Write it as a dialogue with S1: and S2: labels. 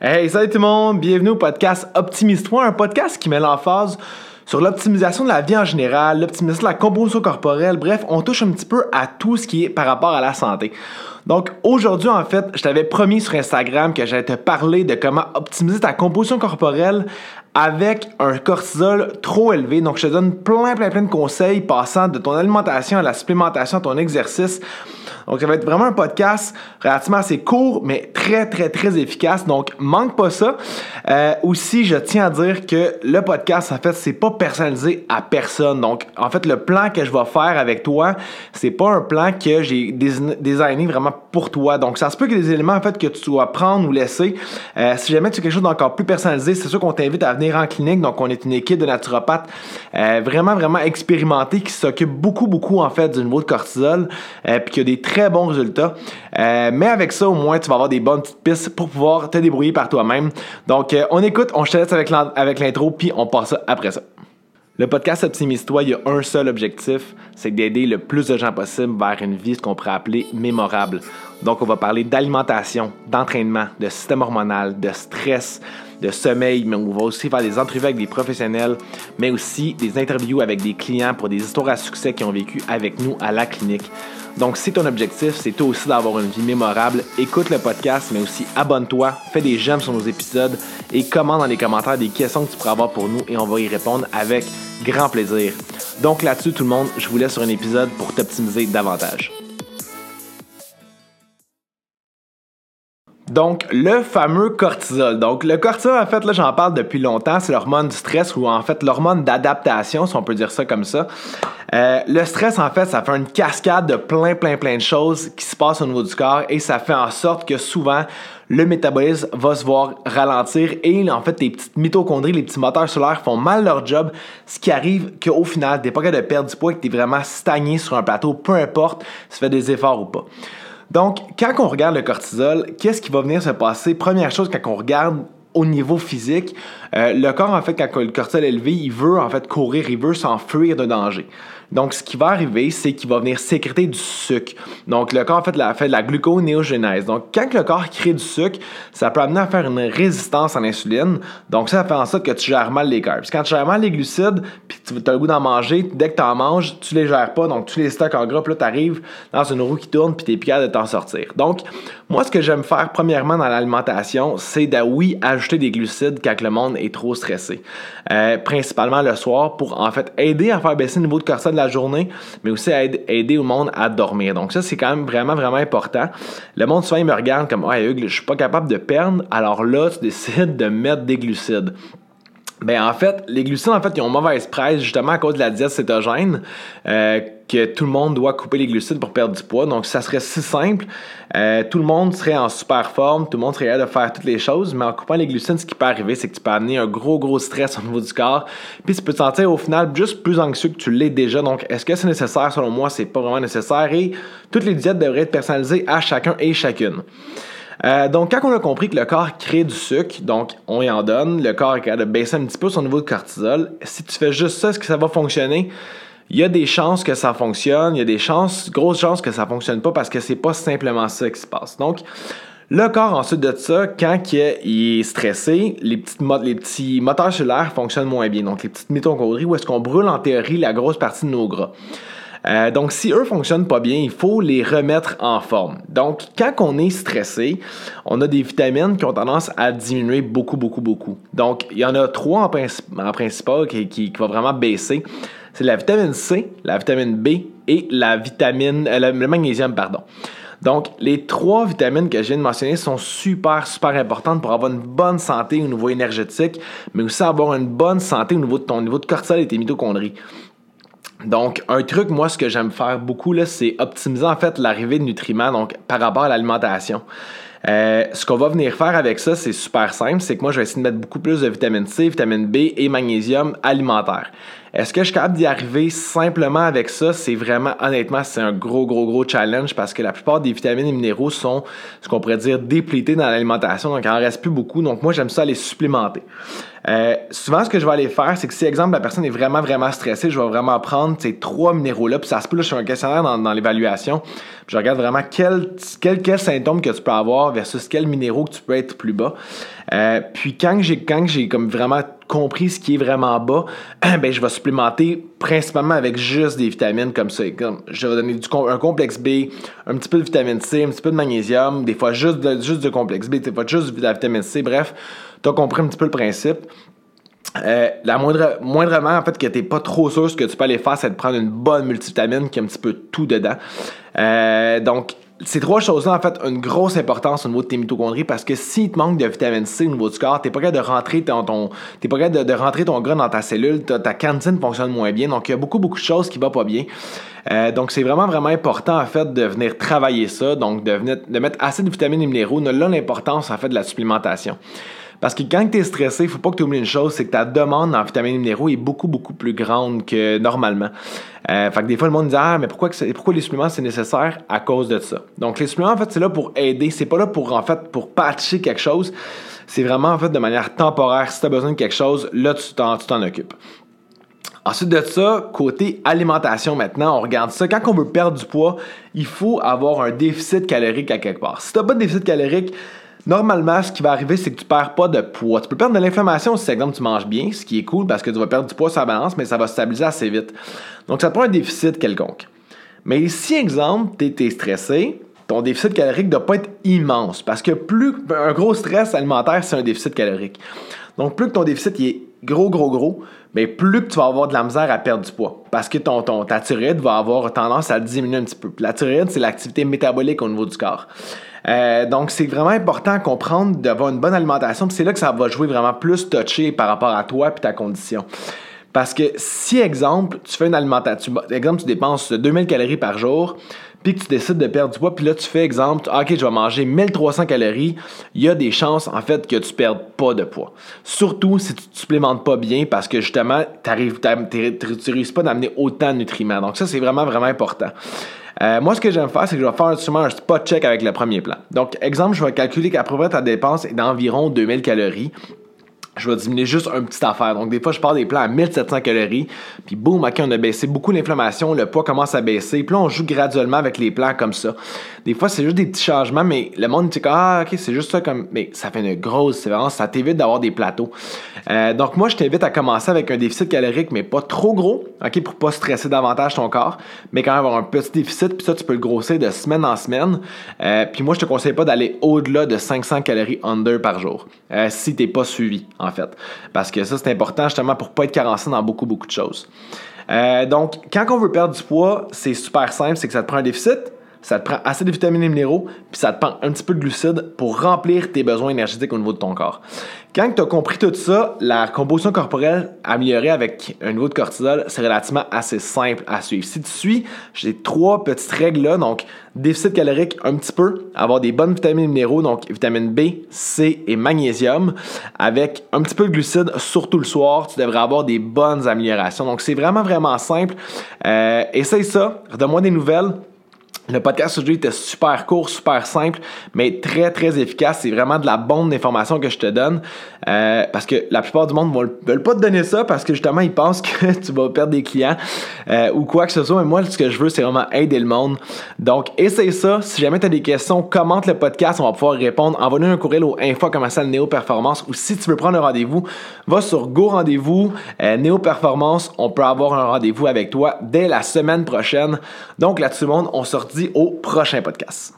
S1: Hey, salut tout le monde, bienvenue au podcast Optimise-toi, un podcast qui met l'emphase sur l'optimisation de la vie en général, l'optimisation de la composition corporelle, bref, on touche un petit peu à tout ce qui est par rapport à la santé. Donc aujourd'hui, en fait, je t'avais promis sur Instagram que j'allais te parler de comment optimiser ta composition corporelle avec un cortisol trop élevé. Donc je te donne plein, plein, plein de conseils passant de ton alimentation à la supplémentation à ton exercice donc, ça va être vraiment un podcast relativement assez court, mais très, très, très efficace. Donc, manque pas ça. Euh, aussi, je tiens à dire que le podcast, en fait, c'est pas personnalisé à personne. Donc, en fait, le plan que je vais faire avec toi, c'est pas un plan que j'ai designé vraiment pour toi. Donc, ça se peut ait des éléments, en fait, que tu dois prendre ou laisser. Euh, si jamais tu as quelque chose d'encore plus personnalisé, c'est sûr qu'on t'invite à venir en clinique. Donc, on est une équipe de naturopathes euh, vraiment, vraiment expérimentée qui s'occupe beaucoup, beaucoup, en fait, du niveau de cortisol. puis qui a des très très bons résultats. Euh, mais avec ça, au moins, tu vas avoir des bonnes petites pistes pour pouvoir te débrouiller par toi-même. Donc, euh, on écoute, on se laisse avec l'intro, puis on passe après ça. Le podcast Optimise-toi, il y a un seul objectif, c'est d'aider le plus de gens possible vers une vie, ce qu'on pourrait appeler mémorable. Donc, on va parler d'alimentation, d'entraînement, de système hormonal, de stress, de sommeil, mais on va aussi faire des entrevues avec des professionnels, mais aussi des interviews avec des clients pour des histoires à succès qui ont vécu avec nous à la clinique. Donc, si ton objectif, c'est toi aussi d'avoir une vie mémorable, écoute le podcast, mais aussi abonne-toi, fais des j'aime sur nos épisodes et commente dans les commentaires des questions que tu pourras avoir pour nous et on va y répondre avec grand plaisir. Donc là-dessus, tout le monde, je vous laisse sur un épisode pour t'optimiser davantage. Donc, le fameux cortisol. Donc, le cortisol, en fait, là, j'en parle depuis longtemps. C'est l'hormone du stress ou en fait l'hormone d'adaptation, si on peut dire ça comme ça. Euh, le stress, en fait, ça fait une cascade de plein, plein, plein de choses qui se passent au niveau du corps et ça fait en sorte que souvent, le métabolisme va se voir ralentir et en fait, les petites mitochondries, les petits moteurs solaires font mal leur job, ce qui arrive qu'au final, t'es pas capable de perdre du poids et que t'es vraiment stagné sur un plateau, peu importe si tu fais des efforts ou pas. Donc, quand on regarde le cortisol, qu'est-ce qui va venir se passer? Première chose, quand on regarde au niveau physique, euh, le corps, en fait, quand le cortisol est élevé, il veut en fait courir, il veut s'enfuir de danger. Donc, ce qui va arriver, c'est qu'il va venir sécréter du sucre. Donc, le corps, en fait, fait de la gluconéogénèse. Donc, quand le corps crée du sucre, ça peut amener à faire une résistance à l'insuline. Donc, ça fait en sorte que tu gères mal les carbs. Quand tu gères mal les glucides, tu as le goût d'en manger, dès que tu en manges, tu les gères pas. Donc, tu les stocks en gras, puis là, tu arrives dans une roue qui tourne, puis tu es plus de t'en sortir. Donc, moi, ce que j'aime faire, premièrement, dans l'alimentation, c'est de, oui, ajouter des glucides quand le monde est trop stressé. Euh, principalement le soir, pour, en fait, aider à faire baisser le niveau de cortisol la journée, mais aussi aider au monde à dormir. Donc ça, c'est quand même vraiment, vraiment important. Le monde souvent, il me regarde comme, ah, Hugues, je suis pas capable de perdre. Alors là, tu décides de mettre des glucides. Ben en fait, les glucides, en fait, ils ont mauvaise presse justement à cause de la diète cétogène, euh, que tout le monde doit couper les glucides pour perdre du poids. Donc, ça serait si simple. Euh, tout le monde serait en super forme, tout le monde serait capable de faire toutes les choses, mais en coupant les glucides, ce qui peut arriver, c'est que tu peux amener un gros, gros stress au niveau du corps. Puis, tu peux te sentir au final juste plus anxieux que tu l'es déjà. Donc, est-ce que c'est nécessaire? Selon moi, c'est pas vraiment nécessaire. Et toutes les diètes devraient être personnalisées à chacun et chacune. Euh, donc, quand on a compris que le corps crée du sucre, donc on y en donne, le corps est capable de baisser un petit peu son niveau de cortisol. Si tu fais juste ça, est-ce que ça va fonctionner? Il y a des chances que ça fonctionne, il y a des chances, grosses chances que ça fonctionne pas parce que c'est pas simplement ça qui se passe. Donc, le corps, ensuite de ça, quand il est stressé, les, petites les petits moteurs cellulaires fonctionnent moins bien. Donc, les petites mitochondries, où est-ce qu'on brûle en théorie la grosse partie de nos gras. Euh, donc, si eux fonctionnent pas bien, il faut les remettre en forme. Donc, quand on est stressé, on a des vitamines qui ont tendance à diminuer beaucoup, beaucoup, beaucoup. Donc, il y en a trois en, principal qui, qui, vont vraiment baisser. C'est la vitamine C, la vitamine B et la vitamine, euh, le magnésium, pardon. Donc, les trois vitamines que je viens de mentionner sont super, super importantes pour avoir une bonne santé au niveau énergétique, mais aussi avoir une bonne santé au niveau de ton niveau de cortisol et tes mitochondries. Donc, un truc, moi, ce que j'aime faire beaucoup, là, c'est optimiser en fait l'arrivée de nutriments donc, par rapport à l'alimentation. Euh, ce qu'on va venir faire avec ça, c'est super simple, c'est que moi, je vais essayer de mettre beaucoup plus de vitamine C, vitamine B et magnésium alimentaire. Est-ce que je suis capable d'y arriver simplement avec ça? C'est vraiment, honnêtement, c'est un gros, gros, gros challenge parce que la plupart des vitamines et minéraux sont ce qu'on pourrait dire déplétés dans l'alimentation, donc il en reste plus beaucoup. Donc moi, j'aime ça les supplémenter. Euh, souvent, ce que je vais aller faire, c'est que si, exemple, la personne est vraiment, vraiment stressée, je vais vraiment prendre ces trois minéraux-là, puis ça se peut, là, je un questionnaire dans, l'évaluation, je regarde vraiment quel, quel, quel symptôme que tu peux avoir versus quel minéraux que tu peux être plus bas. Euh, puis quand j'ai, quand j'ai comme vraiment compris ce qui est vraiment bas, ben, je vais supplémenter principalement avec juste des vitamines comme ça. je vais donner du, un complexe B, un petit peu de vitamine C, un petit peu de magnésium, des fois juste, juste du complexe B, des fois juste de la vitamine C, bref tu as compris un petit peu le principe. Euh, la moindre, moindrement, en fait, que tu n'es pas trop sûr, ce que tu peux aller faire, c'est de prendre une bonne multivitamine qui a un petit peu tout dedans. Euh, donc, ces trois choses-là, en fait, ont une grosse importance au niveau de tes mitochondries parce que s'il te manque de vitamine C au niveau du corps, t'es pas capable de rentrer ton, ton t'es pas capable de, rentrer ton gras dans ta cellule, ta, cantine fonctionne moins bien. Donc, il y a beaucoup, beaucoup de choses qui vont pas bien. Euh, donc, c'est vraiment, vraiment important, en fait, de venir travailler ça. Donc, de, venir, de mettre assez de vitamines et minéraux. Là, l'importance, en fait, de la supplémentation. Parce que quand tu es stressé, il faut pas que tu oublies une chose, c'est que ta demande en vitamines et minéraux est beaucoup, beaucoup plus grande que normalement. Euh, fait que des fois, le monde dit Ah, mais pourquoi, pourquoi les suppléments c'est nécessaire à cause de ça? Donc, les suppléments, en fait, c'est là pour aider. C'est pas là pour, en fait, pour patcher quelque chose. C'est vraiment, en fait, de manière temporaire. Si tu as besoin de quelque chose, là, tu t'en occupes. Ensuite de ça, côté alimentation maintenant, on regarde ça. Quand on veut perdre du poids, il faut avoir un déficit calorique à quelque part. Si tu n'as pas de déficit calorique, Normalement, ce qui va arriver, c'est que tu perds pas de poids. Tu peux perdre de l'inflammation si, exemple, tu manges bien, ce qui est cool parce que tu vas perdre du poids sur la balance, mais ça va se stabiliser assez vite. Donc, ça te prend un déficit quelconque. Mais si, exemple, tu es, stressé, ton déficit calorique ne doit pas être immense parce que plus un gros stress alimentaire, c'est un déficit calorique. Donc, plus que ton déficit est gros, gros, gros, mais plus que tu vas avoir de la misère à perdre du poids parce que ton, ta thyroïde va avoir tendance à diminuer un petit peu. La thyroïde, c'est l'activité métabolique au niveau du corps. Euh, donc, c'est vraiment important à comprendre d'avoir une bonne alimentation. C'est là que ça va jouer vraiment plus touché par rapport à toi et ta condition. Parce que si, exemple, tu fais une alimentation, exemple, tu dépenses 2000 calories par jour, puis que tu décides de perdre du poids, puis là tu fais exemple, ah, ok, je vais manger 1300 calories, il y a des chances en fait que tu perdes pas de poids. Surtout si tu ne supplémentes pas bien parce que justement, tu ne réussis pas d'amener autant de nutriments. Donc ça, c'est vraiment, vraiment important. Euh, moi, ce que j'aime faire, c'est que je vais faire justement un spot check avec le premier plan. Donc, exemple, je vais calculer qu'à peu près ta dépense est d'environ 2000 calories je vais diminuer juste un petit affaire. Donc, des fois, je pars des plans à 1700 calories, puis boum, ok, on a baissé beaucoup l'inflammation, le poids commence à baisser, puis là, on joue graduellement avec les plans comme ça. Des fois, c'est juste des petits changements, mais le monde dit ah, ok, c'est juste ça comme. Mais ça fait une grosse différence, ça t'évite d'avoir des plateaux. Euh, donc, moi, je t'invite à commencer avec un déficit calorique, mais pas trop gros, ok, pour pas stresser davantage ton corps, mais quand même avoir un petit déficit, puis ça, tu peux le grossir de semaine en semaine. Euh, puis moi, je te conseille pas d'aller au-delà de 500 calories under par jour, euh, si t'es pas suivi en fait. Parce que ça, c'est important justement pour pas être carencé dans beaucoup, beaucoup de choses. Euh, donc, quand on veut perdre du poids, c'est super simple, c'est que ça te prend un déficit, ça te prend assez de vitamines et minéraux, puis ça te prend un petit peu de glucides pour remplir tes besoins énergétiques au niveau de ton corps. Quand tu as compris tout ça, la composition corporelle améliorée avec un niveau de cortisol, c'est relativement assez simple à suivre. Si tu suis, j'ai trois petites règles là, donc déficit calorique un petit peu, avoir des bonnes vitamines et minéraux, donc vitamine B, C et magnésium, avec un petit peu de glucides, surtout le soir, tu devrais avoir des bonnes améliorations. Donc c'est vraiment, vraiment simple. Euh, essaye ça, donne-moi des nouvelles. Le podcast aujourd'hui était super court, super simple, mais très très efficace. C'est vraiment de la bonne information que je te donne. Euh, parce que la plupart du monde ne veulent pas te donner ça parce que justement ils pensent que tu vas perdre des clients euh, ou quoi que ce soit. Mais moi, ce que je veux, c'est vraiment aider le monde. Donc, essaye ça. Si jamais tu as des questions, commente le podcast, on va pouvoir répondre. Envoie-nous un courriel au info commercial Néo Performance ou si tu veux prendre un rendez-vous, va sur Go Rendez-vous, euh, Néo Performance. On peut avoir un rendez-vous avec toi dès la semaine prochaine. Donc là-dessus, monde, on se au prochain podcast.